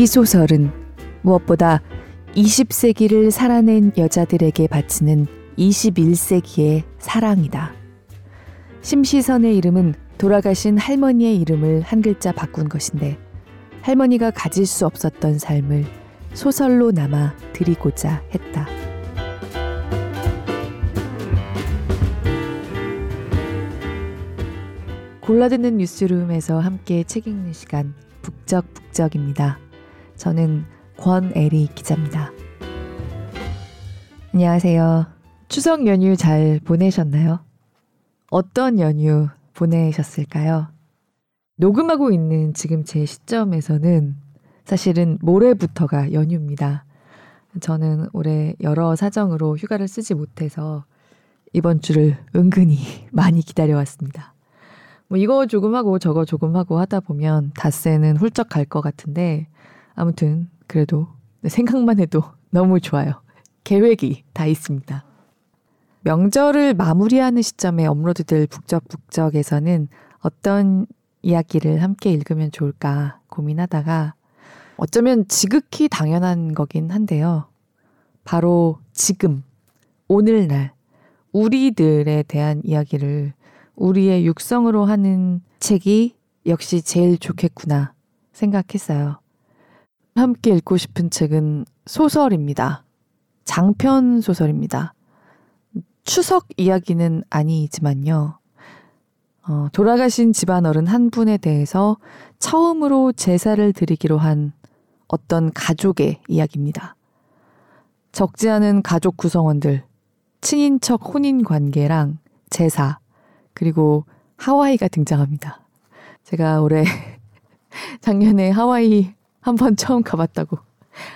이 소설은 무엇보다 20세기를 살아낸 여자들에게 바치는 21세기의 사랑이다. 심시선의 이름은 돌아가신 할머니의 이름을 한 글자 바꾼 것인데 할머니가 가질 수 없었던 삶을 소설로 남아 드리고자 했다. 골라듣는 뉴스룸에서 함께 책 읽는 시간 북적북적입니다. 저는 권애리 기자입니다. 안녕하세요. 추석 연휴 잘 보내셨나요? 어떤 연휴 보내셨을까요? 녹음하고 있는 지금 제 시점에서는 사실은 모레부터가 연휴입니다. 저는 올해 여러 사정으로 휴가를 쓰지 못해서 이번 주를 은근히 많이 기다려왔습니다. 뭐 이거 조금 하고 저거 조금 하고 하다 보면 닷새는 훌쩍 갈 것 같은데 아무튼 그래도 생각만 해도 너무 좋아요. 계획이 다 있습니다. 명절을 마무리하는 시점에 업로드될 북적북적에서는 어떤 이야기를 함께 읽으면 좋을까 고민하다가 어쩌면 지극히 당연한 거긴 한데요. 바로 지금, 오늘날, 우리들에 대한 이야기를 우리의 육성으로 하는 책이 역시 제일 좋겠구나 생각했어요. 함께 읽고 싶은 책은 소설입니다. 장편 소설입니다. 추석 이야기는 아니지만요. 어, 돌아가신 집안 어른 한 분에 대해서 처음으로 제사를 드리기로 한 어떤 가족의 이야기입니다. 적지 않은 가족 구성원들, 친인척 혼인 관계랑 제사, 그리고 하와이가 등장합니다. 제가 올해 작년에 하와이 한번 처음 가봤다고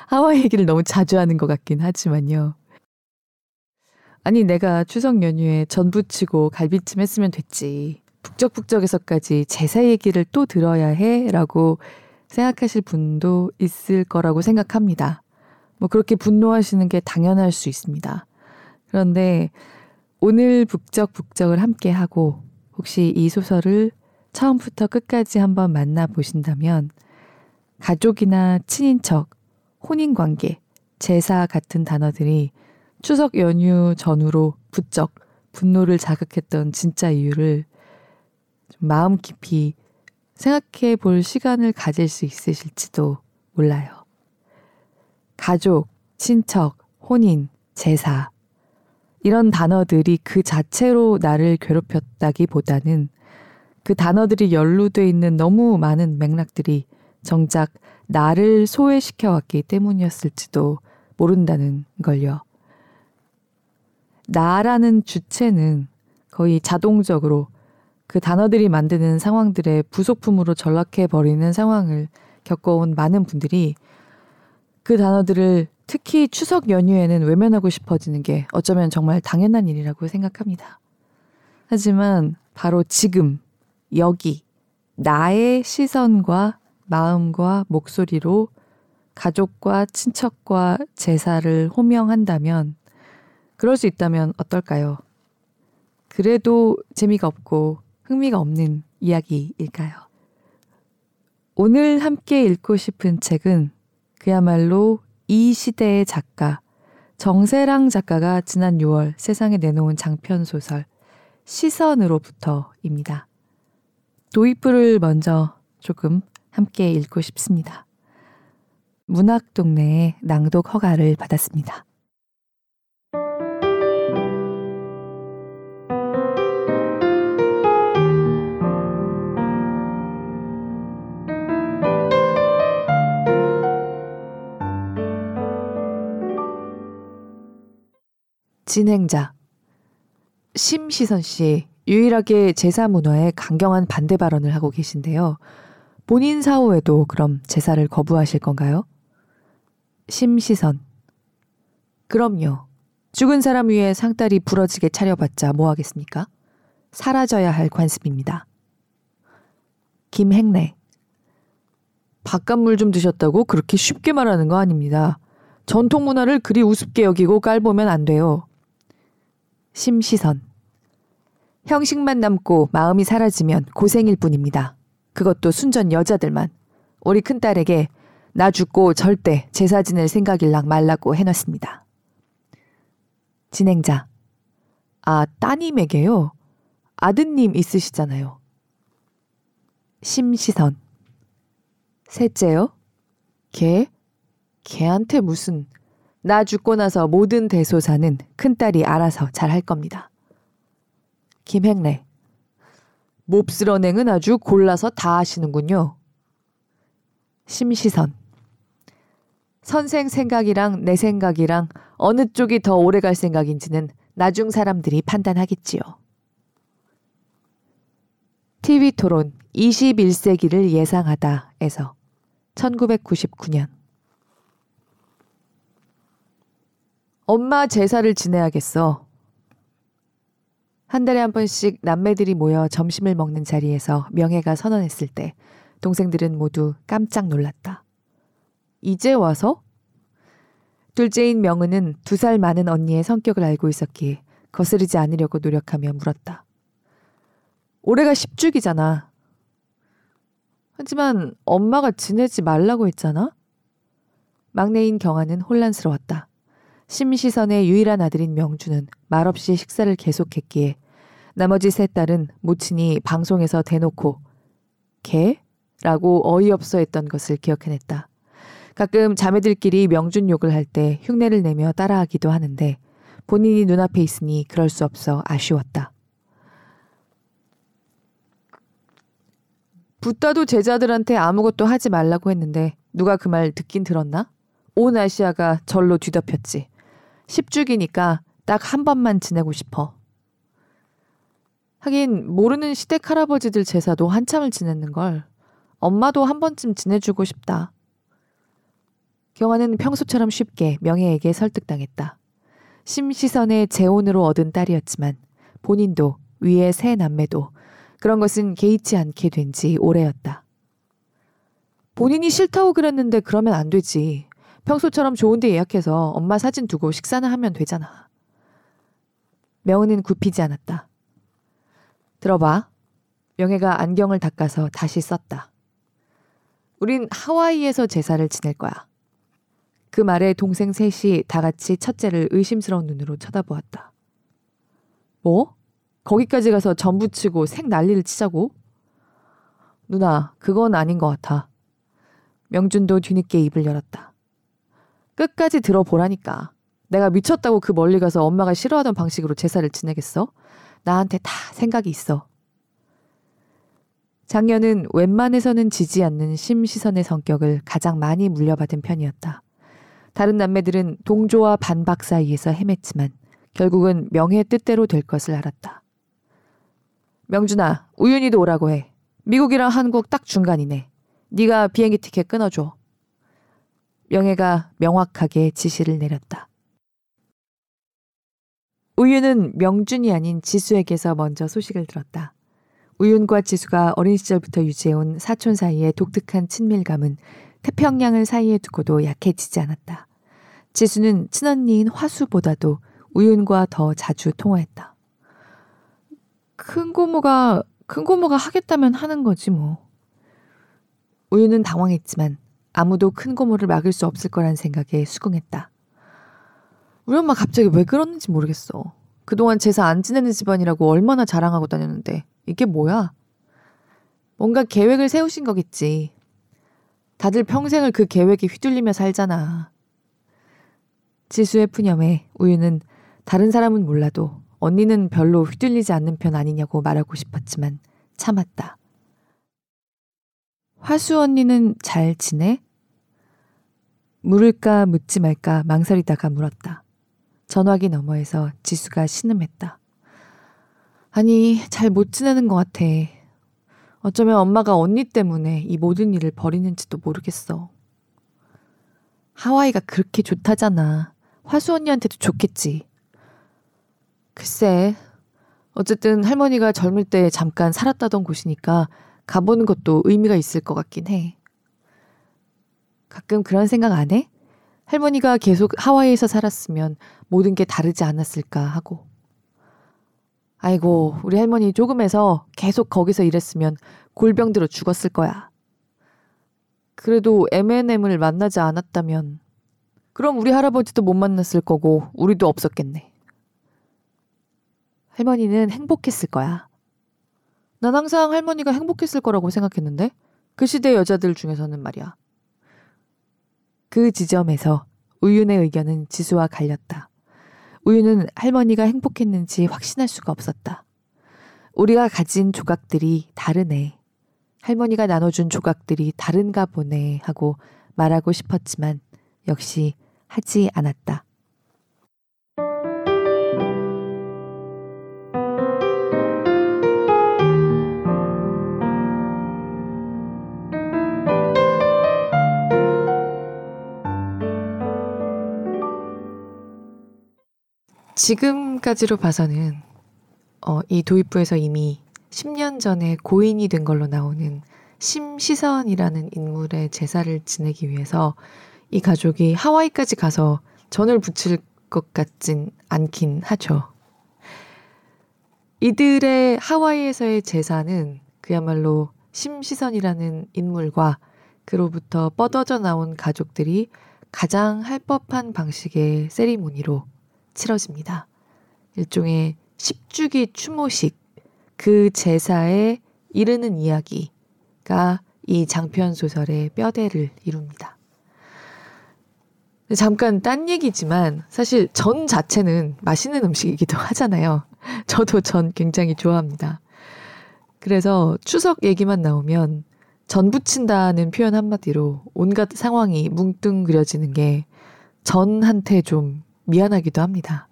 하와이 얘기를 너무 자주 하는 것 같긴 하지만요. 아니 내가 추석 연휴에 전 부치고 갈비찜 했으면 됐지. 북적북적에서까지 제사 얘기를 또 들어야 해? 라고 생각하실 분도 있을 거라고 생각합니다. 뭐 그렇게 분노하시는 게 당연할 수 있습니다. 그런데 오늘 북적북적을 함께 하고 혹시 이 소설을 처음부터 끝까지 한번 만나보신다면 가족이나 친인척, 혼인관계, 제사 같은 단어들이 추석 연휴 전후로 부쩍 분노를 자극했던 진짜 이유를 마음 깊이 생각해 볼 시간을 가질 수 있으실지도 몰라요. 가족, 친척, 혼인, 제사, 이런 단어들이 그 자체로 나를 괴롭혔다기 보다는 그 단어들이 연루돼 있는 너무 많은 맥락들이 정작 나를 소외시켜 왔기 때문이었을지도 모른다는 걸요. 나라는 주체는 거의 자동적으로 그 단어들이 만드는 상황들의 부속품으로 전락해 버리는 상황을 겪어온 많은 분들이 그 단어들을 특히 추석 연휴에는 외면하고 싶어지는 게 어쩌면 정말 당연한 일이라고 생각합니다. 하지만 바로 지금, 여기, 나의 시선과 마음과 목소리로 가족과 친척과 제사를 호명한다면, 그럴 수 있다면 어떨까요? 그래도 재미가 없고 흥미가 없는 이야기일까요? 오늘 함께 읽고 싶은 책은 그야말로 이 시대의 작가 정세랑 작가가 지난 6월 세상에 내놓은 장편 소설 시선으로부터입니다. 도입부를 먼저 조금 함께 읽고 싶습니다. 문학 동네의 낭독 허가를 받았습니다. 진행자 심시선 씨 유일하게 제사 문화에 강경한 반대 발언을 하고 계신데요. 본인 사후에도 그럼 제사를 거부하실 건가요? 심시선 그럼요. 죽은 사람 위에 상다리 부러지게 차려봤자 뭐 하겠습니까? 사라져야 할 관습입니다. 김행래 바깥물 좀 드셨다고 그렇게 쉽게 말하는 거 아닙니다. 전통 문화를 그리 우습게 여기고 깔보면 안 돼요. 심시선. 형식만 남고 마음이 사라지면 고생일 뿐입니다. 그것도 순전 여자들만. 우리 큰딸에게 나 죽고 절대 제사 지낼 생각일랑 말라고 해놨습니다. 진행자. 아, 따님에게요? 아드님 있으시잖아요. 심시선. 셋째요? 걔? 걔한테 무슨. 나 죽고 나서 모든 대소사는 큰딸이 알아서 잘 할 겁니다. 김행래. 몹쓸어 냉은 아주 골라서 다 하시는군요. 심시선. 선생 생각이랑 내 생각이랑 어느 쪽이 더 오래 갈 생각인지는 나중 사람들이 판단하겠지요. TV 토론 21세기를 예상하다에서 1999년 엄마 제사를 지내야겠어. 한 달에 한 번씩 남매들이 모여 점심을 먹는 자리에서 명예가 선언했을 때 동생들은 모두 깜짝 놀랐다. 이제 와서? 둘째인 명은은 두 살 많은 언니의 성격을 알고 있었기에 거스르지 않으려고 노력하며 물었다. 올해가 10주기잖아. 하지만 엄마가 지내지 말라고 했잖아? 막내인 경아는 혼란스러웠다. 심시선의 유일한 아들인 명주는 말없이 식사를 계속했기에 나머지 세 딸은 모친이 방송에서 대놓고 개? 라고 어이없어 했던 것을 기억해냈다. 가끔 자매들끼리 명준 욕을 할 때 흉내를 내며 따라하기도 하는데 본인이 눈앞에 있으니 그럴 수 없어 아쉬웠다. 붓다도 제자들한테 아무것도 하지 말라고 했는데 누가 그 말 듣긴 들었나? 온 아시아가 절로 뒤덮였지. 10주기니까 딱 한 번만 지내고 싶어. 하긴 모르는 시댁 할아버지들 제사도 한참을 지냈는 걸. 엄마도 한 번쯤 지내주고 싶다. 경아는 평소처럼 쉽게 명예에게 설득당했다. 심시선의 재혼으로 얻은 딸이었지만 본인도 위의 새 남매도 그런 것은 개의치 않게 된 지 오래였다. 본인이 싫다고 그랬는데 그러면 안 되지. 평소처럼 좋은데 예약해서 엄마 사진 두고 식사나 하면 되잖아. 명은은 굽히지 않았다. 들어봐. 명혜가 안경을 닦아서 다시 썼다. 우린 하와이에서 제사를 지낼 거야. 그 말에 동생 셋이 다 같이 첫째를 의심스러운 눈으로 쳐다보았다. 뭐? 거기까지 가서 전 부치고 색 난리를 치자고? 누나, 그건 아닌 것 같아. 명준도 뒤늦게 입을 열었다. 끝까지 들어보라니까. 내가 미쳤다고 그 멀리 가서 엄마가 싫어하던 방식으로 제사를 지내겠어? 나한테 다 생각이 있어. 장녀는 웬만해서는 지지 않는 심시선의 성격을 가장 많이 물려받은 편이었다. 다른 남매들은 동조와 반박 사이에서 헤맸지만 결국은 명의 뜻대로 될 것을 알았다. 명준아, 우윤이도 오라고 해. 미국이랑 한국 딱 중간이네. 네가 비행기 티켓 끊어줘. 명예가 명확하게 지시를 내렸다. 우윤은 명준이 아닌 지수에게서 먼저 소식을 들었다. 우윤과 지수가 어린 시절부터 유지해온 사촌 사이의 독특한 친밀감은 태평양을 사이에 두고도 약해지지 않았다. 지수는 친언니인 화수보다도 우윤과 더 자주 통화했다. 큰 고모가 큰 고모가 하겠다면 하는 거지 뭐. 우윤은 당황했지만 아무도 큰 고모를 막을 수 없을 거란 생각에 수긍했다. 우리 엄마 갑자기 왜 그러는지 모르겠어. 그동안 제사 안 지내는 집안이라고 얼마나 자랑하고 다녔는데 이게 뭐야? 뭔가 계획을 세우신 거겠지. 다들 평생을 그 계획에 휘둘리며 살잖아. 지수의 푸념에 우유는 다른 사람은 몰라도 언니는 별로 휘둘리지 않는 편 아니냐고 말하고 싶었지만 참았다. 화수 언니는 잘 지내? 물을까 묻지 말까 망설이다가 물었다. 전화기 너머에서 지수가 신음했다. 아니, 잘 못 지내는 것 같아. 어쩌면 엄마가 언니 때문에 이 모든 일을 벌이는지도 모르겠어. 하와이가 그렇게 좋다잖아. 화수 언니한테도 좋겠지. 글쎄, 어쨌든 할머니가 젊을 때 잠깐 살았다던 곳이니까 가보는 것도 의미가 있을 것 같긴 해. 가끔 그런 생각 안 해? 할머니가 계속 하와이에서 살았으면 모든 게 다르지 않았을까 하고. 아이고, 우리 할머니 조금해서 계속 거기서 일했으면 골병 들어 죽었을 거야. 그래도 M&M을 만나지 않았다면 그럼 우리 할아버지도 못 만났을 거고 우리도 없었겠네. 할머니는 행복했을 거야. 난 항상 할머니가 행복했을 거라고 생각했는데 그 시대 여자들 중에서는 말이야. 그 지점에서 우윤의 의견은 지수와 갈렸다. 우윤은 할머니가 행복했는지 확신할 수가 없었다. 우리가 가진 조각들이 다르네. 할머니가 나눠준 조각들이 다른가 보네 하고 말하고 싶었지만 역시 하지 않았다. 지금까지로 봐서는 어, 이 도입부에서 이미 10년 전에 고인이 된 걸로 나오는 심시선이라는 인물의 제사를 지내기 위해서 이 가족이 하와이까지 가서 전을 붙일 것 같진 않긴 하죠. 이들의 하와이에서의 제사는 그야말로 심시선이라는 인물과 그로부터 뻗어져 나온 가족들이 가장 할 법한 방식의 세리모니로 치러집니다. 일종의 십주기 추모식, 그 제사에 이르는 이야기가 이 장편 소설의 뼈대를 이룹니다. 잠깐 딴 얘기지만 사실 전 자체는 맛있는 음식이기도 하잖아요. 저도 전 굉장히 좋아합니다. 그래서 추석 얘기만 나오면 전 부친다는 표현 한마디로 온갖 상황이 뭉뚱그려지는 게 전한테 좀 미안하기도 합니다.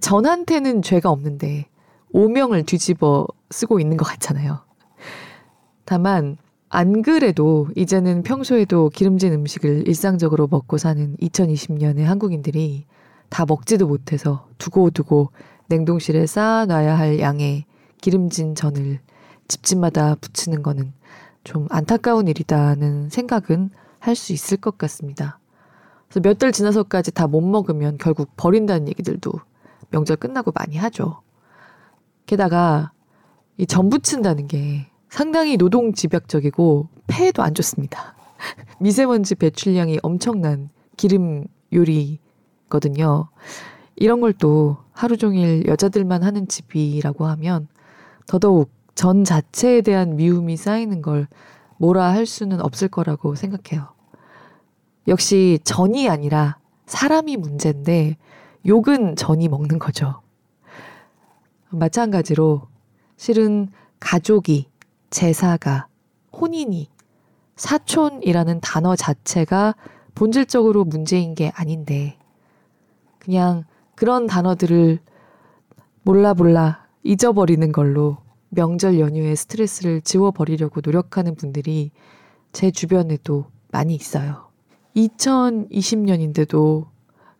전한테는 죄가 없는데 오명을 뒤집어 쓰고 있는 것 같잖아요. 다만 안 그래도 이제는 평소에도 기름진 음식을 일상적으로 먹고 사는 2020년의 한국인들이 다 먹지도 못해서 두고두고 냉동실에 쌓아놔야 할 양의 기름진 전을 집집마다 붙이는 거는 좀 안타까운 일이다는 생각은 할 수 있을 것 같습니다. 그래서 몇달 지나서까지 다 못 먹으면 결국 버린다는 얘기들도 명절 끝나고 많이 하죠. 게다가 이 전 부친다는 게 상당히 노동 집약적이고 폐에도 안 좋습니다. 미세먼지 배출량이 엄청난 기름 요리거든요. 이런 걸 또 하루 종일 여자들만 하는 집이라고 하면 더더욱 전 자체에 대한 미움이 쌓이는 걸 뭐라 할 수는 없을 거라고 생각해요. 역시 전이 아니라 사람이 문제인데 욕은 전이 먹는 거죠. 마찬가지로 실은 가족이, 제사가, 혼인이, 사촌이라는 단어 자체가 본질적으로 문제인 게 아닌데 그냥 그런 단어들을 몰라 몰라 잊어버리는 걸로 명절 연휴에 스트레스를 지워버리려고 노력하는 분들이 제 주변에도 많이 있어요. 2020년인데도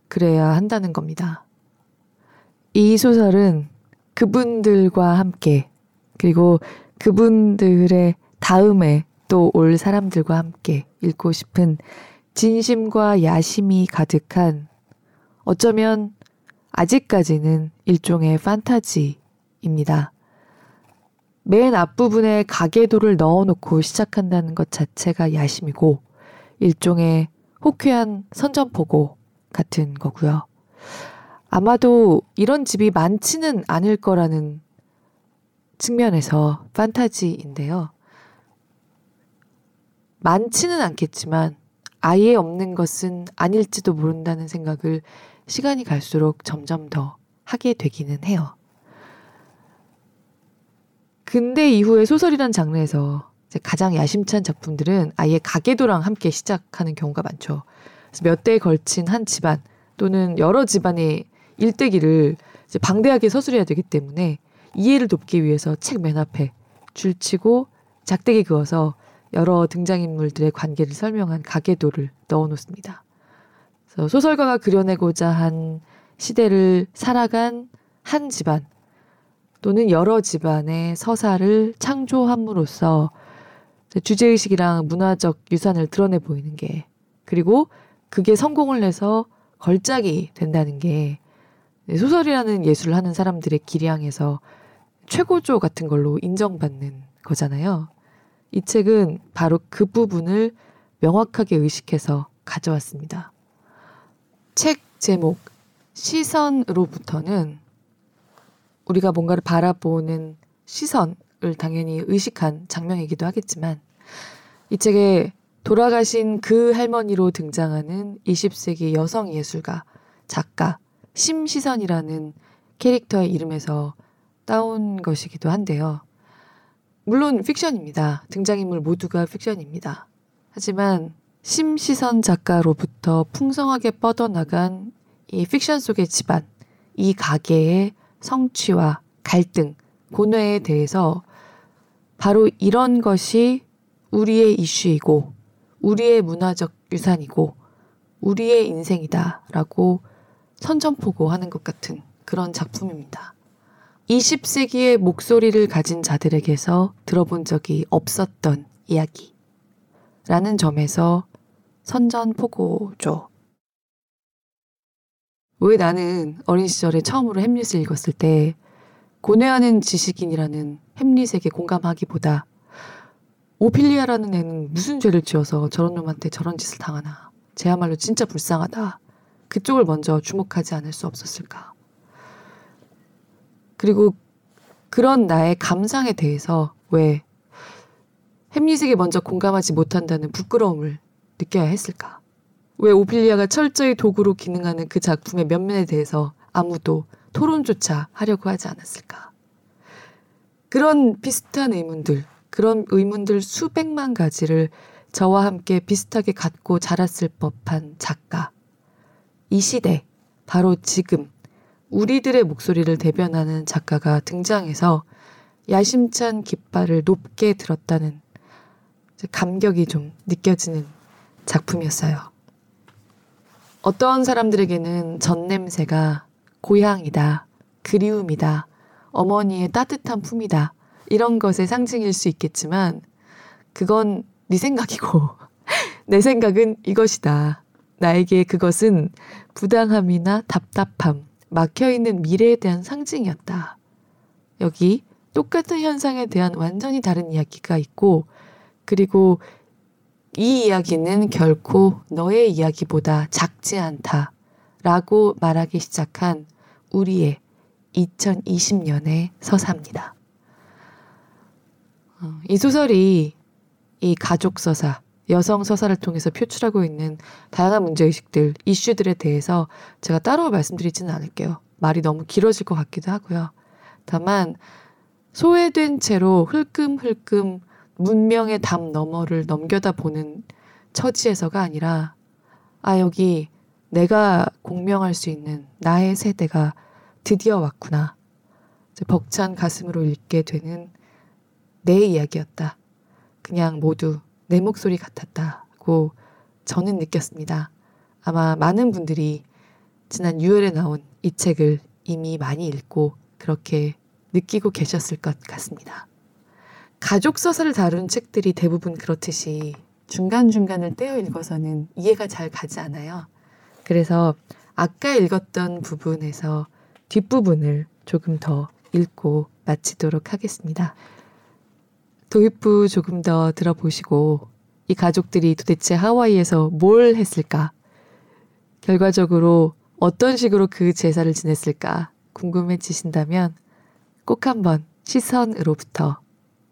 그래야 한다는 겁니다. 이 소설은 그분들과 함께 그리고 그분들의 다음에 또 올 사람들과 함께 읽고 싶은 진심과 야심이 가득한 어쩌면 아직까지는 일종의 판타지입니다. 맨 앞부분에 가계도를 넣어놓고 시작한다는 것 자체가 야심이고 일종의 호쾌한 선전포고 같은 거고요. 아마도 이런 집이 많지는 않을 거라는 측면에서 판타지인데요. 많지는 않겠지만 아예 없는 것은 아닐지도 모른다는 생각을 시간이 갈수록 점점 더 하게 되기는 해요. 근대 이후의 소설이란 장르에서 가장 야심찬 작품들은 아예 가계도랑 함께 시작하는 경우가 많죠. 몇 대에 걸친 한 집안 또는 여러 집안의 일대기를 방대하게 서술해야 되기 때문에 이해를 돕기 위해서 책 맨 앞에 줄치고 작대기 그어서 여러 등장인물들의 관계를 설명한 가계도를 넣어 놓습니다. 그래서 소설가가 그려내고자 한 시대를 살아간 한 집안 또는 여러 집안의 서사를 창조함으로써 주제 의식이랑 문화적 유산을 드러내 보이는 게 그리고 그게 성공을 해서 걸작이 된다는 게 소설이라는 예술을 하는 사람들의 기량에서 최고조 같은 걸로 인정받는 거잖아요. 이 책은 바로 그 부분을 명확하게 의식해서 가져왔습니다. 책 제목 시선으로부터는 우리가 뭔가를 바라보는 시선 을 당연히 의식한 장면이기도 하겠지만 이 책에 돌아가신 그 할머니로 등장하는 20세기 여성 예술가, 작가, 심시선이라는 캐릭터의 이름에서 따온 것이기도 한데요. 물론 픽션입니다. 등장인물 모두가 픽션입니다. 하지만 심시선 작가로부터 풍성하게 뻗어나간 이 픽션 속의 집안, 이 가게의 성취와 갈등, 고뇌에 대해서 바로 이런 것이 우리의 이슈이고, 우리의 문화적 유산이고, 우리의 인생이다라고 선전포고하는 것 같은 그런 작품입니다. 20세기의 목소리를 가진 자들에게서 들어본 적이 없었던 이야기. 라는 점에서 선전포고죠. 왜 나는 어린 시절에 처음으로 햄릿을 읽었을 때 고뇌하는 지식인이라는 햄릿에게 공감하기보다 오피리아라는 애는 무슨 죄를 지어서 저런 놈한테 저런 짓을 당하나. 제야말로 진짜 불쌍하다. 그쪽을 먼저 주목하지 않을 수 없었을까. 그리고 그런 나의 감상에 대해서 왜 햄릿에게 먼저 공감하지 못한다는 부끄러움을 느껴야 했을까? 왜 오피리아가 철저히 도구로 기능하는 그 작품의 면면에 대해서 아무도 토론조차 하려고 하지 않았을까? 그런 비슷한 의문들, 그런 의문들 수백만 가지를 저와 함께 비슷하게 갖고 자랐을 법한 작가. 이 시대, 바로 지금, 우리들의 목소리를 대변하는 작가가 등장해서 야심찬 깃발을 높게 들었다는 감격이 좀 느껴지는 작품이었어요. 어떤 사람들에게는 전 냄새가 고향이다, 그리움이다, 어머니의 따뜻한 품이다, 이런 것의 상징일 수 있겠지만, 그건 네 생각이고, 내 생각은 이것이다. 나에게 그것은 부당함이나 답답함, 막혀있는 미래에 대한 상징이었다. 여기 똑같은 현상에 대한 완전히 다른 이야기가 있고, 그리고 이 이야기는 결코 너의 이야기보다 작지 않다. 라고 말하기 시작한 우리의 2020년의 서사입니다. 어, 이 소설이 이 가족 서사, 여성 서사를 통해서 표출하고 있는 다양한 문제의식들, 이슈들에 대해서 제가 따로 말씀드리지는 않을게요. 말이 너무 길어질 것 같기도 하고요. 다만, 소외된 채로 흘끔흘끔 문명의 담 너머를 넘겨다 보는 처지에서가 아니라 아 여기 내가 공명할 수 있는 나의 세대가 드디어 왔구나. 벅찬 가슴으로 읽게 되는 내 이야기였다. 그냥 모두 내 목소리 같았다고 저는 느꼈습니다. 아마 많은 분들이 지난 6월에 나온 이 책을 이미 많이 읽고 그렇게 느끼고 계셨을 것 같습니다. 가족 서사를 다룬 책들이 대부분 그렇듯이 중간중간을 떼어 읽어서는 이해가 잘 가지 않아요. 그래서 아까 읽었던 부분에서 뒷부분을 조금 더 읽고 마치도록 하겠습니다. 도입부 조금 더 들어보시고 이 가족들이 도대체 하와이에서 뭘 했을까? 결과적으로 어떤 식으로 그 제사를 지냈을까 궁금해지신다면 꼭 한번 시선으로부터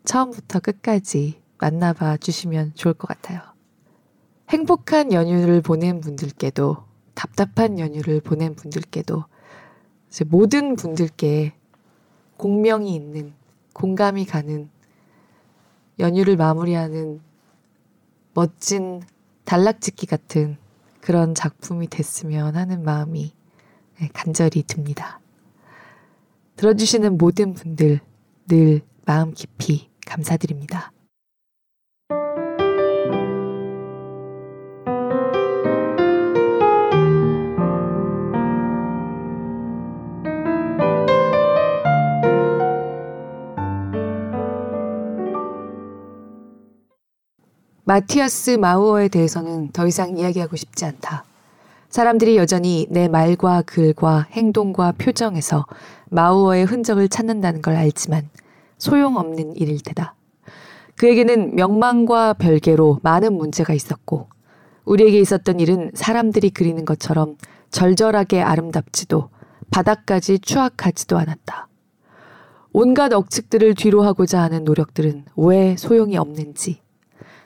처음부터 끝까지 만나봐 주시면 좋을 것 같아요. 행복한 연휴를 보낸 분들께도 답답한 연휴를 보낸 분들께도 모든 분들께 공명이 있는 공감이 가는 연휴를 마무리하는 멋진 단락짓기 같은 그런 작품이 됐으면 하는 마음이 네, 간절히 듭니다. 들어주시는 모든 분들 늘 마음 깊이 감사드립니다. 마티아스 마우어에 대해서는 더 이상 이야기하고 싶지 않다. 사람들이 여전히 내 말과 글과 행동과 표정에서 마우어의 흔적을 찾는다는 걸 알지만 소용없는 일일 테다. 그에게는 명망과 별개로 많은 문제가 있었고 우리에게 있었던 일은 사람들이 그리는 것처럼 절절하게 아름답지도 바닥까지 추악하지도 않았다. 온갖 억측들을 뒤로 하고자 하는 노력들은 왜 소용이 없는지.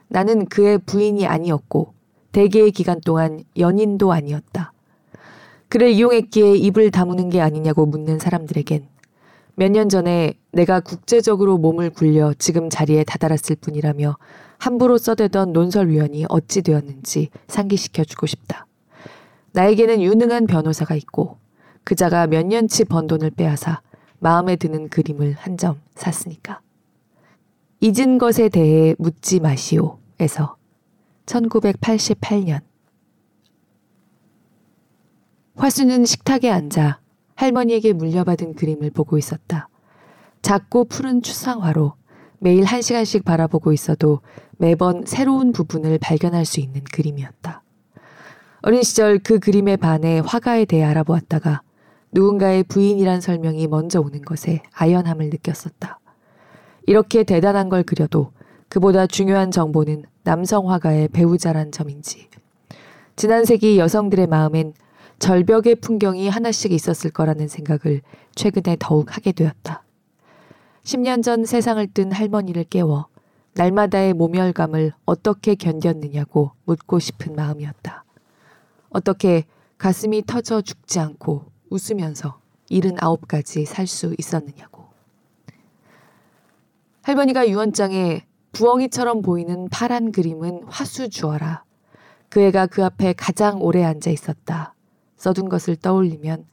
나는 그의 부인이 아니었고 대개의 기간 동안 연인도 아니었다. 그를 이용했기에 입을 다무는 게 아니냐고 묻는 사람들에겐 몇 년 전에 내가 국제적으로 몸을 굴려 지금 자리에 다다랐을 뿐이라며 함부로 써대던 논설위원이 어찌 되었는지 상기시켜주고 싶다. 나에게는 유능한 변호사가 있고 그자가 몇 년치 번 돈을 빼앗아 마음에 드는 그림을 한 점 샀으니까. 잊은 것에 대해 묻지 마시오에서 1988년 화수는 식탁에 앉아 할머니에게 물려받은 그림을 보고 있었다. 작고 푸른 추상화로 매일 한 시간씩 바라보고 있어도 매번 새로운 부분을 발견할 수 있는 그림이었다. 어린 시절 그 그림에 반해 화가에 대해 알아보았다가 누군가의 부인이란 설명이 먼저 오는 것에 아연함을 느꼈었다. 이렇게 대단한 걸 그려도 그보다 중요한 정보는 남성 화가의 배우자란 점인지. 지난 세기 여성들의 마음엔 절벽의 풍경이 하나씩 있었을 거라는 생각을 최근에 더욱 하게 되었다. 10년 전 세상을 뜬 할머니를 깨워 날마다의 모멸감을 어떻게 견뎠느냐고 묻고 싶은 마음이었다. 어떻게 가슴이 터져 죽지 않고 웃으면서 일흔 아홉까지 살 수 있었느냐고. 할머니가 유언장에 부엉이처럼 보이는 파란 그림은 화수 주어라. 그 애가 그 앞에 가장 오래 앉아 있었다. 써둔 것을 떠올리면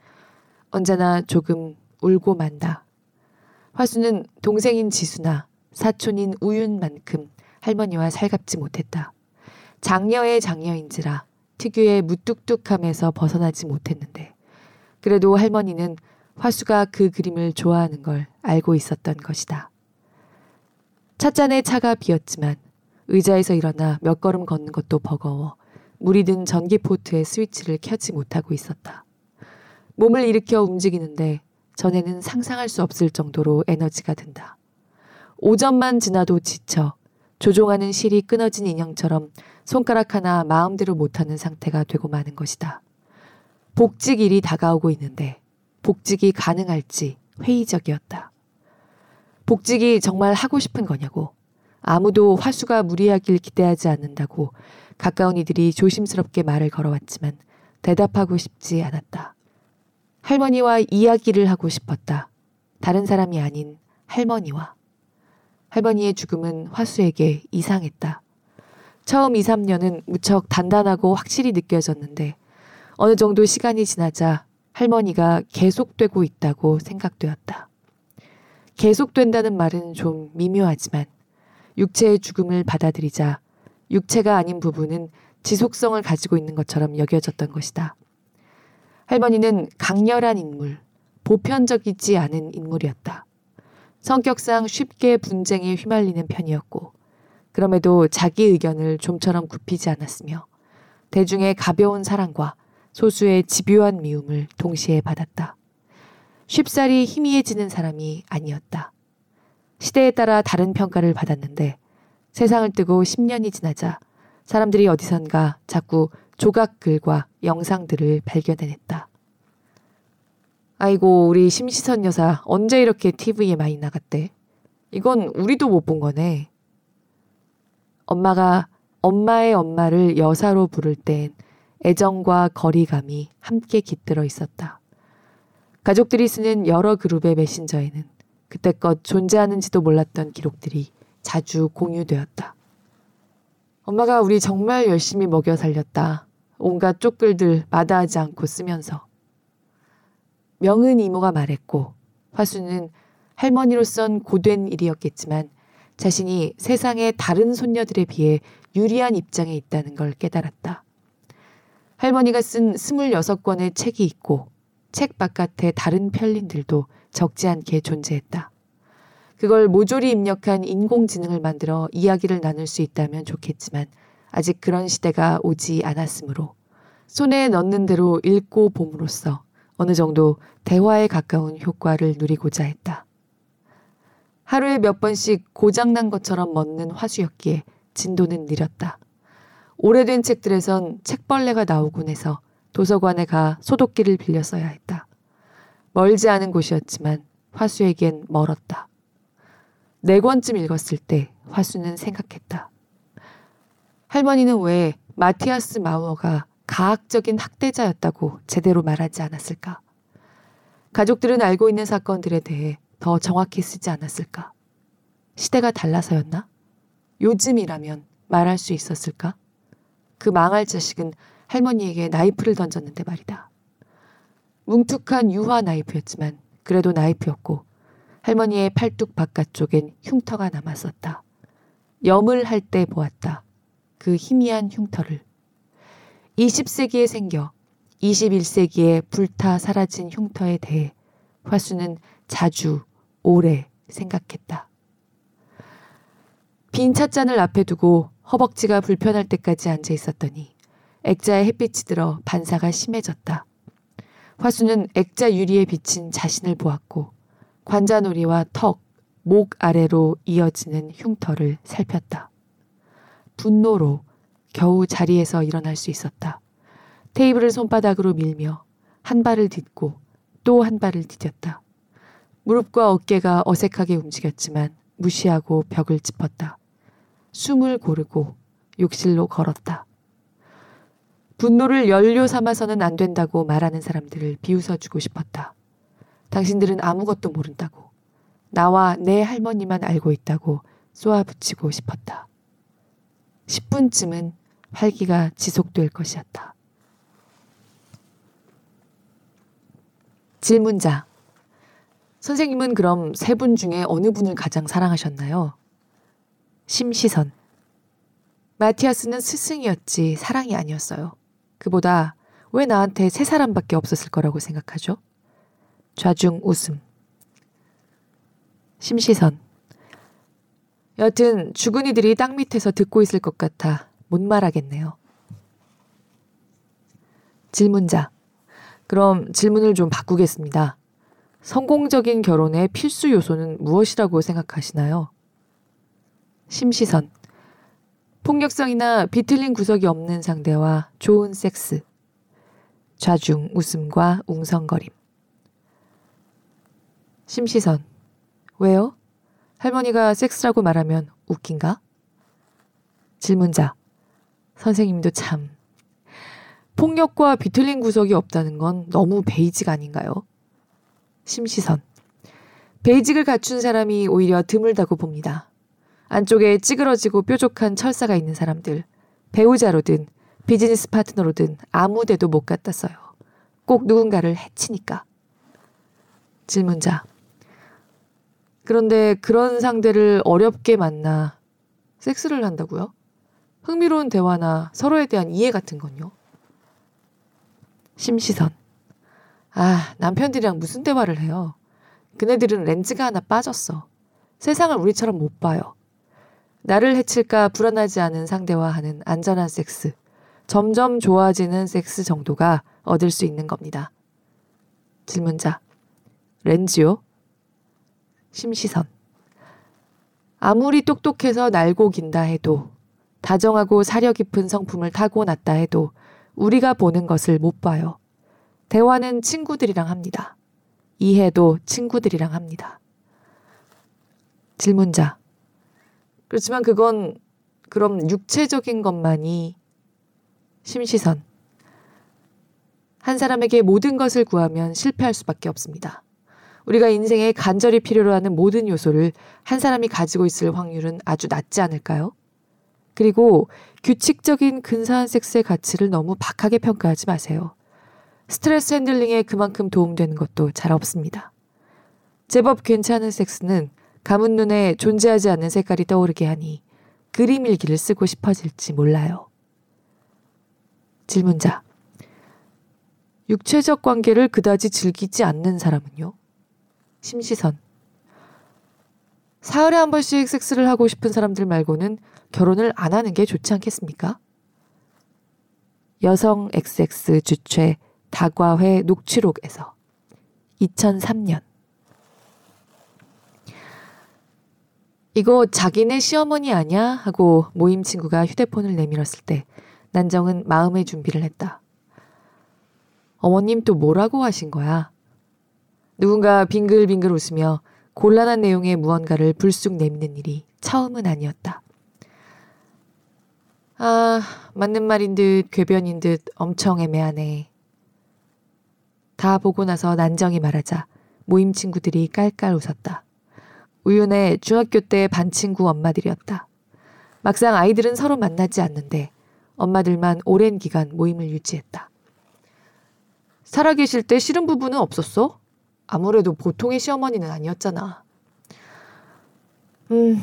언제나 조금 울고 만다. 화수는 동생인 지수나 사촌인 우윤만큼 할머니와 살갑지 못했다. 장녀의 장녀인지라 특유의 무뚝뚝함에서 벗어나지 못했는데 그래도 할머니는 화수가 그 그림을 좋아하는 걸 알고 있었던 것이다. 찻잔에 차가 비었지만 의자에서 일어나 몇 걸음 걷는 것도 버거워 물이 든 전기 포트의 스위치를 켜지 못하고 있었다. 몸을 일으켜 움직이는데 전에는 상상할 수 없을 정도로 에너지가 든다. 오전만 지나도 지쳐 조종하는 실이 끊어진 인형처럼 손가락 하나 마음대로 못하는 상태가 되고 마는 것이다. 복직일이 다가오고 있는데 복직이 가능할지 회의적이었다. 복직이 정말 하고 싶은 거냐고 아무도 화수가 무리하길 기대하지 않는다고 가까운 이들이 조심스럽게 말을 걸어왔지만 대답하고 싶지 않았다. 할머니와 이야기를 하고 싶었다. 다른 사람이 아닌 할머니와. 할머니의 죽음은 화수에게 이상했다. 처음 2, 3년은 무척 단단하고 확실히 느껴졌는데 어느 정도 시간이 지나자 할머니가 계속되고 있다고 생각되었다. 계속된다는 말은 좀 미묘하지만 육체의 죽음을 받아들이자 육체가 아닌 부분은 지속성을 가지고 있는 것처럼 여겨졌던 것이다. 할머니는 강렬한 인물, 보편적이지 않은 인물이었다. 성격상 쉽게 분쟁에 휘말리는 편이었고, 그럼에도 자기 의견을 좀처럼 굽히지 않았으며, 대중의 가벼운 사랑과 소수의 집요한 미움을 동시에 받았다. 쉽사리 희미해지는 사람이 아니었다. 시대에 따라 다른 평가를 받았는데 세상을 뜨고 10년이 지나자 사람들이 어디선가 자꾸 조각글과 영상들을 발견해냈다. 아이고, 우리 심시선 여사 언제 이렇게 TV에 많이 나갔대? 이건 우리도 못 본 거네. 엄마가 엄마의 엄마를 여사로 부를 땐 애정과 거리감이 함께 깃들어 있었다. 가족들이 쓰는 여러 그룹의 메신저에는 그때껏 존재하는지도 몰랐던 기록들이 자주 공유되었다. 엄마가 우리 정말 열심히 먹여 살렸다. 온갖 쪽글들 마다하지 않고 쓰면서. 명은 이모가 말했고 화수는 할머니로선 고된 일이었겠지만 자신이 세상의 다른 손녀들에 비해 유리한 입장에 있다는 걸 깨달았다. 할머니가 쓴 26권의 책이 있고 책 바깥에 다른 편린들도 적지 않게 존재했다. 그걸 모조리 입력한 인공지능을 만들어 이야기를 나눌 수 있다면 좋겠지만 아직 그런 시대가 오지 않았으므로 손에 넣는 대로 읽고 봄으로써 어느 정도 대화에 가까운 효과를 누리고자 했다. 하루에 몇 번씩 고장난 것처럼 멎는 화수였기에 진도는 느렸다. 오래된 책들에선 책벌레가 나오곤 해서 도서관에 가 소독기를 빌려 써야 했다. 멀지 않은 곳이었지만 화수에겐 멀었다. 네 권쯤 읽었을 때 화수는 생각했다. 할머니는 왜 마티아스 마우어가 가학적인 학대자였다고 제대로 말하지 않았을까? 가족들은 알고 있는 사건들에 대해 더 정확히 쓰지 않았을까? 시대가 달라서였나? 요즘이라면 말할 수 있었을까? 그 망할 자식은 할머니에게 나이프를 던졌는데 말이다. 뭉툭한 유화 나이프였지만 그래도 나이프였고 할머니의 팔뚝 바깥쪽엔 흉터가 남았었다. 염을 할 때 보았다. 그 희미한 흉터를. 20세기에 생겨 21세기에 불타 사라진 흉터에 대해 화수는 자주 오래 생각했다. 빈 찻잔을 앞에 두고 허벅지가 불편할 때까지 앉아 있었더니 액자에 햇빛이 들어 반사가 심해졌다. 화수는 액자 유리에 비친 자신을 보았고 관자놀이와 턱, 목 아래로 이어지는 흉터를 살폈다. 분노로 겨우 자리에서 일어날 수 있었다. 테이블을 손바닥으로 밀며 한 발을 딛고 또 한 발을 디뎠다. 무릎과 어깨가 어색하게 움직였지만 무시하고 벽을 짚었다. 숨을 고르고 욕실로 걸었다. 분노를 연료 삼아서는 안 된다고 말하는 사람들을 비웃어주고 싶었다. 당신들은 아무것도 모른다고. 나와 내 할머니만 알고 있다고 쏘아붙이고 싶었다. 10분쯤은 활기가 지속될 것이었다. 질문자. 선생님은 그럼 세 분 중에 어느 분을 가장 사랑하셨나요? 심시선. 마티아스는 스승이었지 사랑이 아니었어요. 그보다 왜 나한테 세 사람밖에 없었을 거라고 생각하죠? 좌중 웃음. 심시선. 여튼 죽은 이들이 땅 밑에서 듣고 있을 것 같아 못 말하겠네요. 질문자. 그럼 질문을 좀 바꾸겠습니다. 성공적인 결혼의 필수 요소는 무엇이라고 생각하시나요? 심시선. 폭력성이나 비틀린 구석이 없는 상대와 좋은 섹스. 좌중 웃음과 웅성거림. 심시선. 왜요? 할머니가 섹스라고 말하면 웃긴가? 질문자. 선생님도 참. 폭력과 비틀린 구석이 없다는 건 너무 basic 아닌가요? 심시선. basic을 갖춘 사람이 오히려 드물다고 봅니다. 안쪽에 찌그러지고 뾰족한 철사가 있는 사람들, 배우자로든 비즈니스 파트너로든 아무 데도 못 갖다 써요. 꼭 누군가를 해치니까. 질문자. 그런데 그런 상대를 어렵게 만나 섹스를 한다고요? 흥미로운 대화나 서로에 대한 이해 같은 건요? 심시선. 아, 남편들이랑 무슨 대화를 해요? 그네들은 렌즈가 하나 빠졌어. 세상을 우리처럼 못 봐요. 나를 해칠까 불안하지 않은 상대와 하는 안전한 섹스. 점점 좋아지는 섹스 정도가 얻을 수 있는 겁니다. 질문자. 렌즈요? 심시선. 아무리 똑똑해서 날고 긴다 해도 다정하고 사려 깊은 성품을 타고났다 해도 우리가 보는 것을 못 봐요. 대화는 친구들이랑 합니다. 이해도 친구들이랑 합니다. 질문자. 그렇지만 그건 그럼 육체적인 것만이 심시선. 한 사람에게 모든 것을 구하면 실패할 수밖에 없습니다. 우리가 인생에 간절히 필요로 하는 모든 요소를 한 사람이 가지고 있을 확률은 아주 낮지 않을까요? 그리고 규칙적인 근사한 섹스의 가치를 너무 박하게 평가하지 마세요. 스트레스 핸들링에 그만큼 도움되는 것도 잘 없습니다. 제법 괜찮은 섹스는 감은 눈에 존재하지 않는 색깔이 떠오르게 하니 그림 일기를 쓰고 싶어질지 몰라요. 질문자. 육체적 관계를 그다지 즐기지 않는 사람은요? 심시선. 사흘에 한 번씩 섹스를 하고 싶은 사람들 말고는 결혼을 안 하는 게 좋지 않겠습니까? 여성 XX 주최 다과회 녹취록에서 2003년 이거 자기네 시어머니 아냐? 하고 모임 친구가 휴대폰을 내밀었을 때 난정은 마음의 준비를 했다. 어머님 또 뭐라고 하신 거야? 누군가 빙글빙글 웃으며 곤란한 내용의 무언가를 불쑥 내미는 일이 처음은 아니었다. 아, 맞는 말인 듯 궤변인 듯 엄청 애매하네. 다 보고 나서 난정이 말하자 모임 친구들이 깔깔 웃었다. 우윤의 중학교 때 반 친구 엄마들이었다. 막상 아이들은 서로 만나지 않는데 엄마들만 오랜 기간 모임을 유지했다. 살아계실 때 싫은 부분은 없었어? 아무래도 보통의 시어머니는 아니었잖아. 음,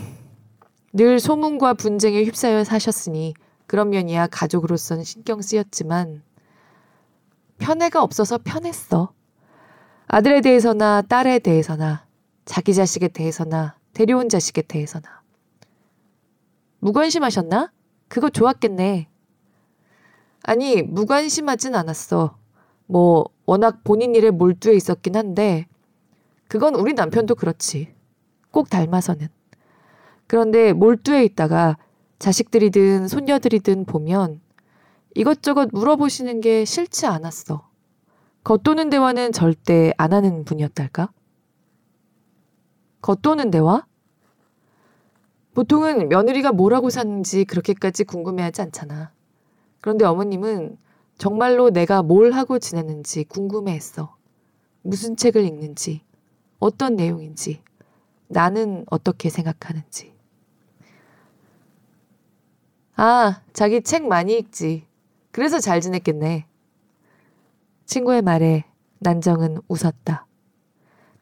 늘 소문과 분쟁에 휩싸여 사셨으니 그런 면이야 가족으로선 신경 쓰였지만 편애가 없어서 편했어. 아들에 대해서나 딸에 대해서나 자기 자식에 대해서나 데려온 자식에 대해서나. 무관심하셨나? 그거 좋았겠네. 아니, 무관심하진 않았어. 뭐, 워낙 본인 일에 몰두해 있었긴 한데, 그건 우리 남편도 그렇지. 꼭 닮아서는. 그런데 몰두해 있다가 자식들이든 손녀들이든 보면 이것저것 물어보시는 게 싫지 않았어. 겉도는 대화는 절대 안 하는 분이었달까? 겉도는 대화? 보통은 며느리가 뭐라고 사는지 그렇게까지 궁금해하지 않잖아. 그런데 어머님은 정말로 내가 뭘 하고 지내는지 궁금해했어. 무슨 책을 읽는지, 어떤 내용인지, 나는 어떻게 생각하는지. 아, 자기 책 많이 읽지. 그래서 잘 지냈겠네. 친구의 말에 난정은 웃었다.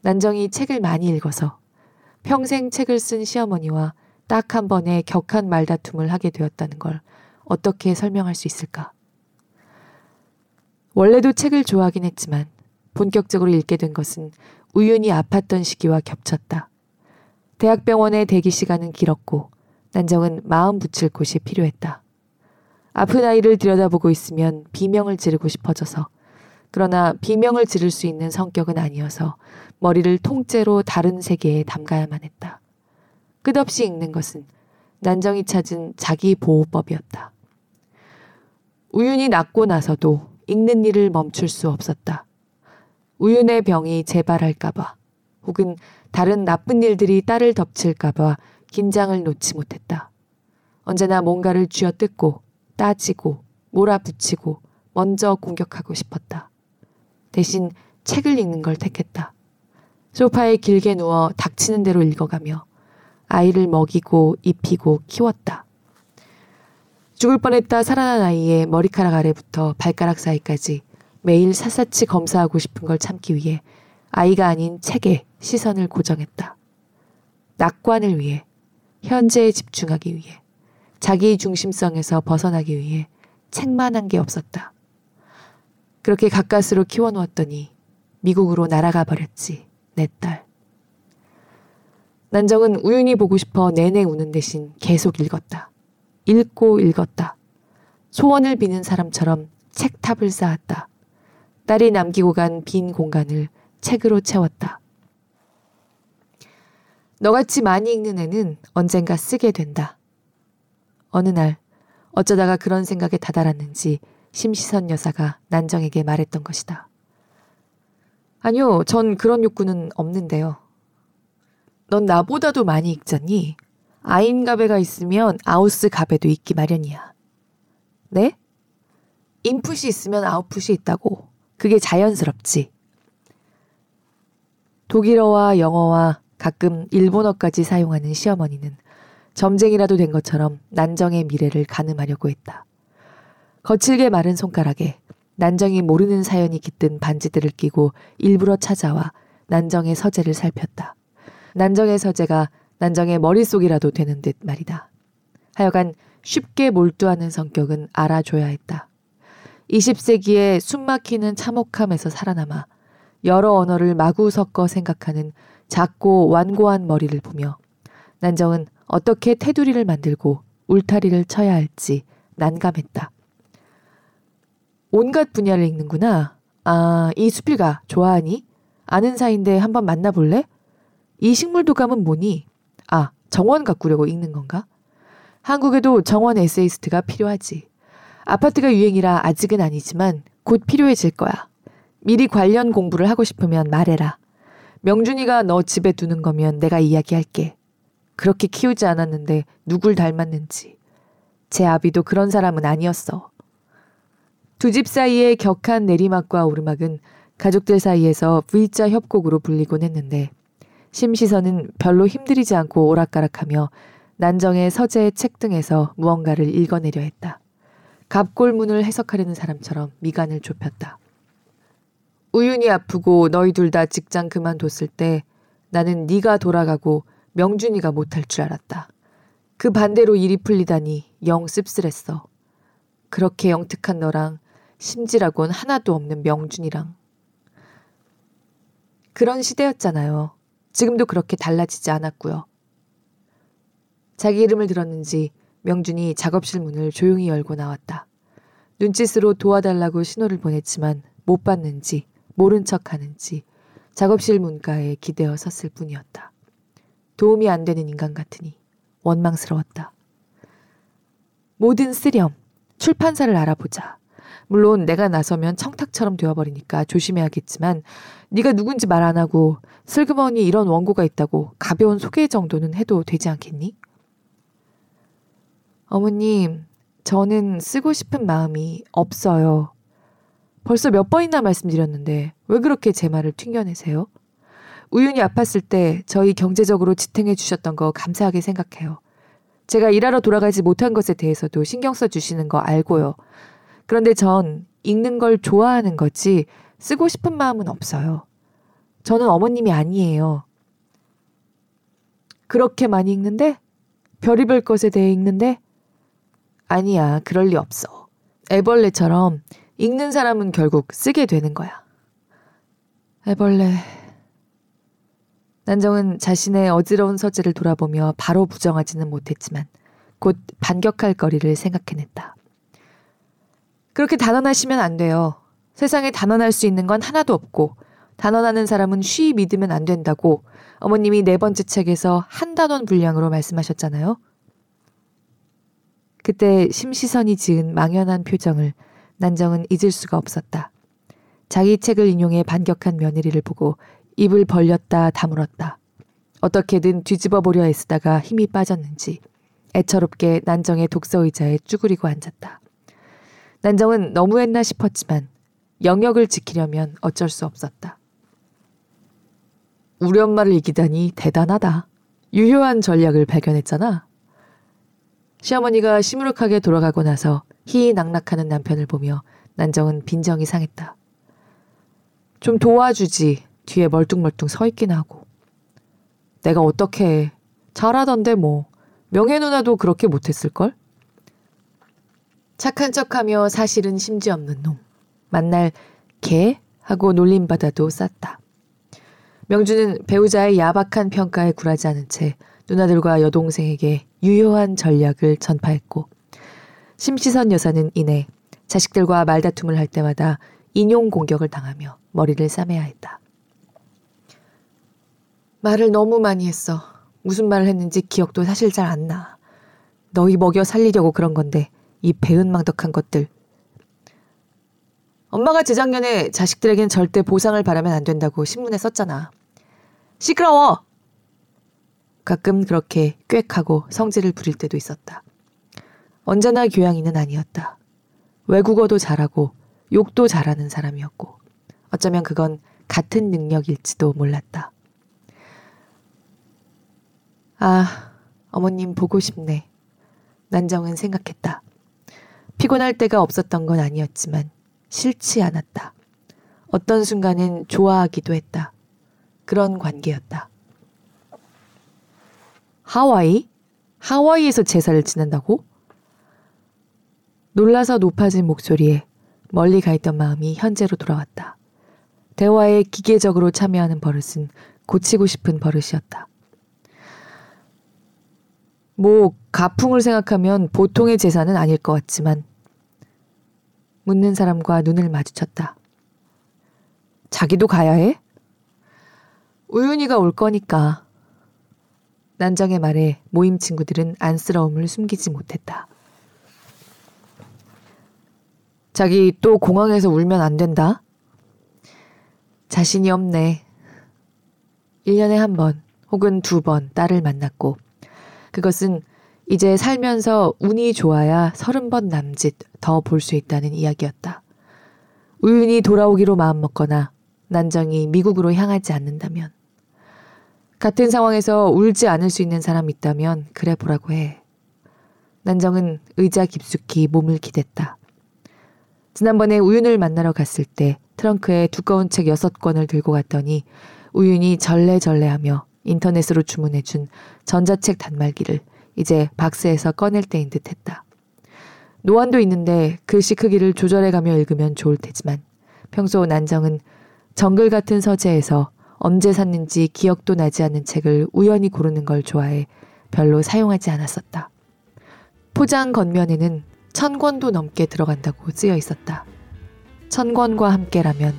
난정이 책을 많이 읽어서 평생 책을 쓴 시어머니와 딱 한 번의 격한 말다툼을 하게 되었다는 걸 어떻게 설명할 수 있을까? 원래도 책을 좋아하긴 했지만 본격적으로 읽게 된 것은 우연히 아팠던 시기와 겹쳤다. 대학병원의 대기 시간은 길었고 난정은 마음 붙일 곳이 필요했다. 아픈 아이를 들여다보고 있으면 비명을 지르고 싶어져서 그러나 비명을 지를 수 있는 성격은 아니어서 머리를 통째로 다른 세계에 담가야만 했다. 끝없이 읽는 것은 난정이 찾은 자기 보호법이었다. 우윤이 낫고 나서도 읽는 일을 멈출 수 없었다. 우윤의 병이 재발할까봐 혹은 다른 나쁜 일들이 딸을 덮칠까봐 긴장을 놓지 못했다. 언제나 뭔가를 쥐어뜯고 따지고 몰아붙이고 먼저 공격하고 싶었다. 대신 책을 읽는 걸 택했다. 소파에 길게 누워 닥치는 대로 읽어가며 아이를 먹이고 입히고 키웠다. 죽을 뻔했다 살아난 아이의 머리카락 아래부터 발가락 사이까지 매일 샅샅이 검사하고 싶은 걸 참기 위해 아이가 아닌 책에 시선을 고정했다. 낙관을 위해, 현재에 집중하기 위해, 자기 중심성에서 벗어나기 위해 책만 한 게 없었다. 그렇게 가까스로 키워놓았더니 미국으로 날아가 버렸지, 내 딸. 난정은 우연히 보고 싶어 내내 우는 대신 계속 읽었다. 읽고 읽었다. 소원을 비는 사람처럼 책탑을 쌓았다. 딸이 남기고 간 빈 공간을 책으로 채웠다. 너같이 많이 읽는 애는 언젠가 쓰게 된다. 어느 날 어쩌다가 그런 생각에 다다랐는지 심시선 여사가 난정에게 말했던 것이다. 아니요, 전 그런 욕구는 없는데요. 넌 나보다도 많이 읽잖니? 아인가베가 있으면 아우스 가베도 있기 마련이야. 네? 인풋이 있으면 아웃풋이 있다고. 그게 자연스럽지. 독일어와 영어와 가끔 일본어까지 사용하는 시어머니는 점쟁이라도 된 것처럼 난정의 미래를 가늠하려고 했다. 거칠게 마른 손가락에 난정이 모르는 사연이 깃든 반지들을 끼고 일부러 찾아와 난정의 서재를 살폈다. 난정의 서재가 난정의 머릿속이라도 되는 듯 말이다. 하여간 쉽게 몰두하는 성격은 알아줘야 했다. 20세기의 숨막히는 참혹함에서 살아남아 여러 언어를 마구 섞어 생각하는 작고 완고한 머리를 보며 난정은 어떻게 테두리를 만들고 울타리를 쳐야 할지 난감했다. 온갖 분야를 읽는구나. 아, 이 수필가 좋아하니? 아는 사이인데 한번 만나볼래? 이 식물 도감은 뭐니? 아, 정원 가꾸려고 읽는 건가? 한국에도 정원 에세이스트가 필요하지. 아파트가 유행이라 아직은 아니지만 곧 필요해질 거야. 미리 관련 공부를 하고 싶으면 말해라. 명준이가 너 집에 두는 거면 내가 이야기할게. 그렇게 키우지 않았는데 누굴 닮았는지. 제 아비도 그런 사람은 아니었어. 두 집 사이의 격한 내리막과 오르막은 가족들 사이에서 V자 협곡으로 불리곤 했는데 심시선은 별로 힘들이지 않고 오락가락하며 난정의 서재 책 등에서 무언가를 읽어내려 했다. 갑골문을 해석하려는 사람처럼 미간을 좁혔다. 우윤이 아프고 너희 둘 다 직장 그만뒀을 때 나는 네가 돌아가고 명준이가 못할 줄 알았다. 그 반대로 일이 풀리다니 영 씁쓸했어. 그렇게 영특한 너랑 심지라곤 하나도 없는 명준이랑. 그런 시대였잖아요. 지금도 그렇게 달라지지 않았고요. 자기 이름을 들었는지 명준이 작업실 문을 조용히 열고 나왔다. 눈짓으로 도와달라고 신호를 보냈지만 못 받는지 모른 척 하는지 작업실 문가에 기대어 섰을 뿐이었다. 도움이 안 되는 인간 같으니 원망스러웠다. 모든 쓰렴, 출판사를 알아보자. 물론 내가 나서면 청탁처럼 되어버리니까 조심해야겠지만 네가 누군지 말 안 하고 슬그머니 이런 원고가 있다고 가벼운 소개 정도는 해도 되지 않겠니? 어머님, 저는 쓰고 싶은 마음이 없어요. 벌써 몇 번이나 말씀드렸는데 왜 그렇게 제 말을 튕겨내세요? 우윤이 아팠을 때 저희 경제적으로 지탱해 주셨던 거 감사하게 생각해요. 제가 일하러 돌아가지 못한 것에 대해서도 신경 써 주시는 거 알고요. 그런데 전 읽는 걸 좋아하는 거지 쓰고 싶은 마음은 없어요. 저는 어머님이 아니에요. 그렇게 많이 읽는데? 별의별 것에 대해 읽는데? 아니야, 그럴 리 없어. 애벌레처럼 읽는 사람은 결국 쓰게 되는 거야. 애벌레. 난정은 자신의 어지러운 서재를 돌아보며 바로 부정하지는 못했지만 곧 반격할 거리를 생각해냈다. 그렇게 단언하시면 안 돼요. 세상에 단언할 수 있는 건 하나도 없고 단언하는 사람은 쉬이 믿으면 안 된다고 어머님이 네 번째 책에서 한 단원 분량으로 말씀하셨잖아요. 그때 심시선이 지은 망연한 표정을 난정은 잊을 수가 없었다. 자기 책을 인용해 반격한 며느리를 보고 입을 벌렸다 다물었다. 어떻게든 뒤집어 보려 애쓰다가 힘이 빠졌는지 애처롭게 난정의 독서 의자에 쭈그리고 앉았다. 난정은 너무했나 싶었지만 영역을 지키려면 어쩔 수 없었다. 우리 엄마를 이기다니 대단하다. 유효한 전략을 발견했잖아. 시어머니가 시무룩하게 돌아가고 나서 희희낙낙하는 남편을 보며 난정은 빈정이 상했다. 좀 도와주지 뒤에 멀뚱멀뚱 서 있긴 하고. 내가 어떻게 해. 잘하던데 뭐. 명혜 누나도 그렇게 못했을걸? 착한 척하며 사실은 심지 없는 놈. 만날 개? 하고 놀림받아도 쌌다. 명주는 배우자의 야박한 평가에 굴하지 않은 채 누나들과 여동생에게 유효한 전략을 전파했고 심시선 여사는 이내 자식들과 말다툼을 할 때마다 인용 공격을 당하며 머리를 싸매야 했다. 말을 너무 많이 했어. 무슨 말을 했는지 기억도 사실 잘 안 나. 너희 먹여 살리려고 그런 건데 이 배은망덕한 것들. 엄마가 재작년에 자식들에겐 절대 보상을 바라면 안 된다고 신문에 썼잖아. 시끄러워! 가끔 그렇게 꽥하고 성질을 부릴 때도 있었다. 언제나 교양이는 아니었다. 외국어도 잘하고 욕도 잘하는 사람이었고 어쩌면 그건 같은 능력일지도 몰랐다. 아, 어머님 보고 싶네. 난정은 생각했다. 피곤할 때가 없었던 건 아니었지만 싫지 않았다. 어떤 순간은 좋아하기도 했다. 그런 관계였다. 하와이? 하와이에서 제사를 지낸다고? 놀라서 높아진 목소리에 멀리 가 있던 마음이 현재로 돌아왔다. 대화에 기계적으로 참여하는 버릇은 고치고 싶은 버릇이었다. 뭐 가풍을 생각하면 보통의 제사는 아닐 것 같지만 묻는 사람과 눈을 마주쳤다. 자기도 가야 해? 우윤이가 올 거니까. 난정의 말에 모임 친구들은 안쓰러움을 숨기지 못했다. 자기 또 공항에서 울면 안 된다? 자신이 없네. 1년에 한 번 혹은 두 번 딸을 만났고 그것은 이제 살면서 운이 좋아야 서른 번 남짓 더 볼 수 있다는 이야기였다. 우윤이 돌아오기로 마음먹거나 난정이 미국으로 향하지 않는다면 같은 상황에서 울지 않을 수 있는 사람 있다면 그래 보라고 해. 난정은 의자 깊숙이 몸을 기댔다. 지난번에 우윤을 만나러 갔을 때 트렁크에 두꺼운 책 여섯 권을 들고 갔더니 우윤이 절레절레하며 인터넷으로 주문해준 전자책 단말기를 이제 박스에서 꺼낼 때인 듯 했다. 노안도 있는데 글씨 크기를 조절해가며 읽으면 좋을 테지만 평소 난정은 정글 같은 서재에서 언제 샀는지 기억도 나지 않는 책을 우연히 고르는 걸 좋아해 별로 사용하지 않았었다. 포장 겉면에는 천 권도 넘게 들어간다고 쓰여 있었다. 천 권과 함께라면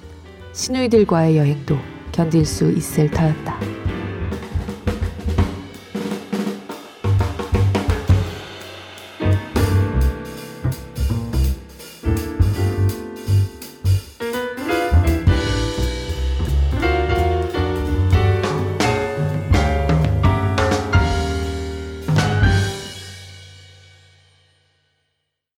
시누이들과의 여행도 견딜 수 있을 터였다.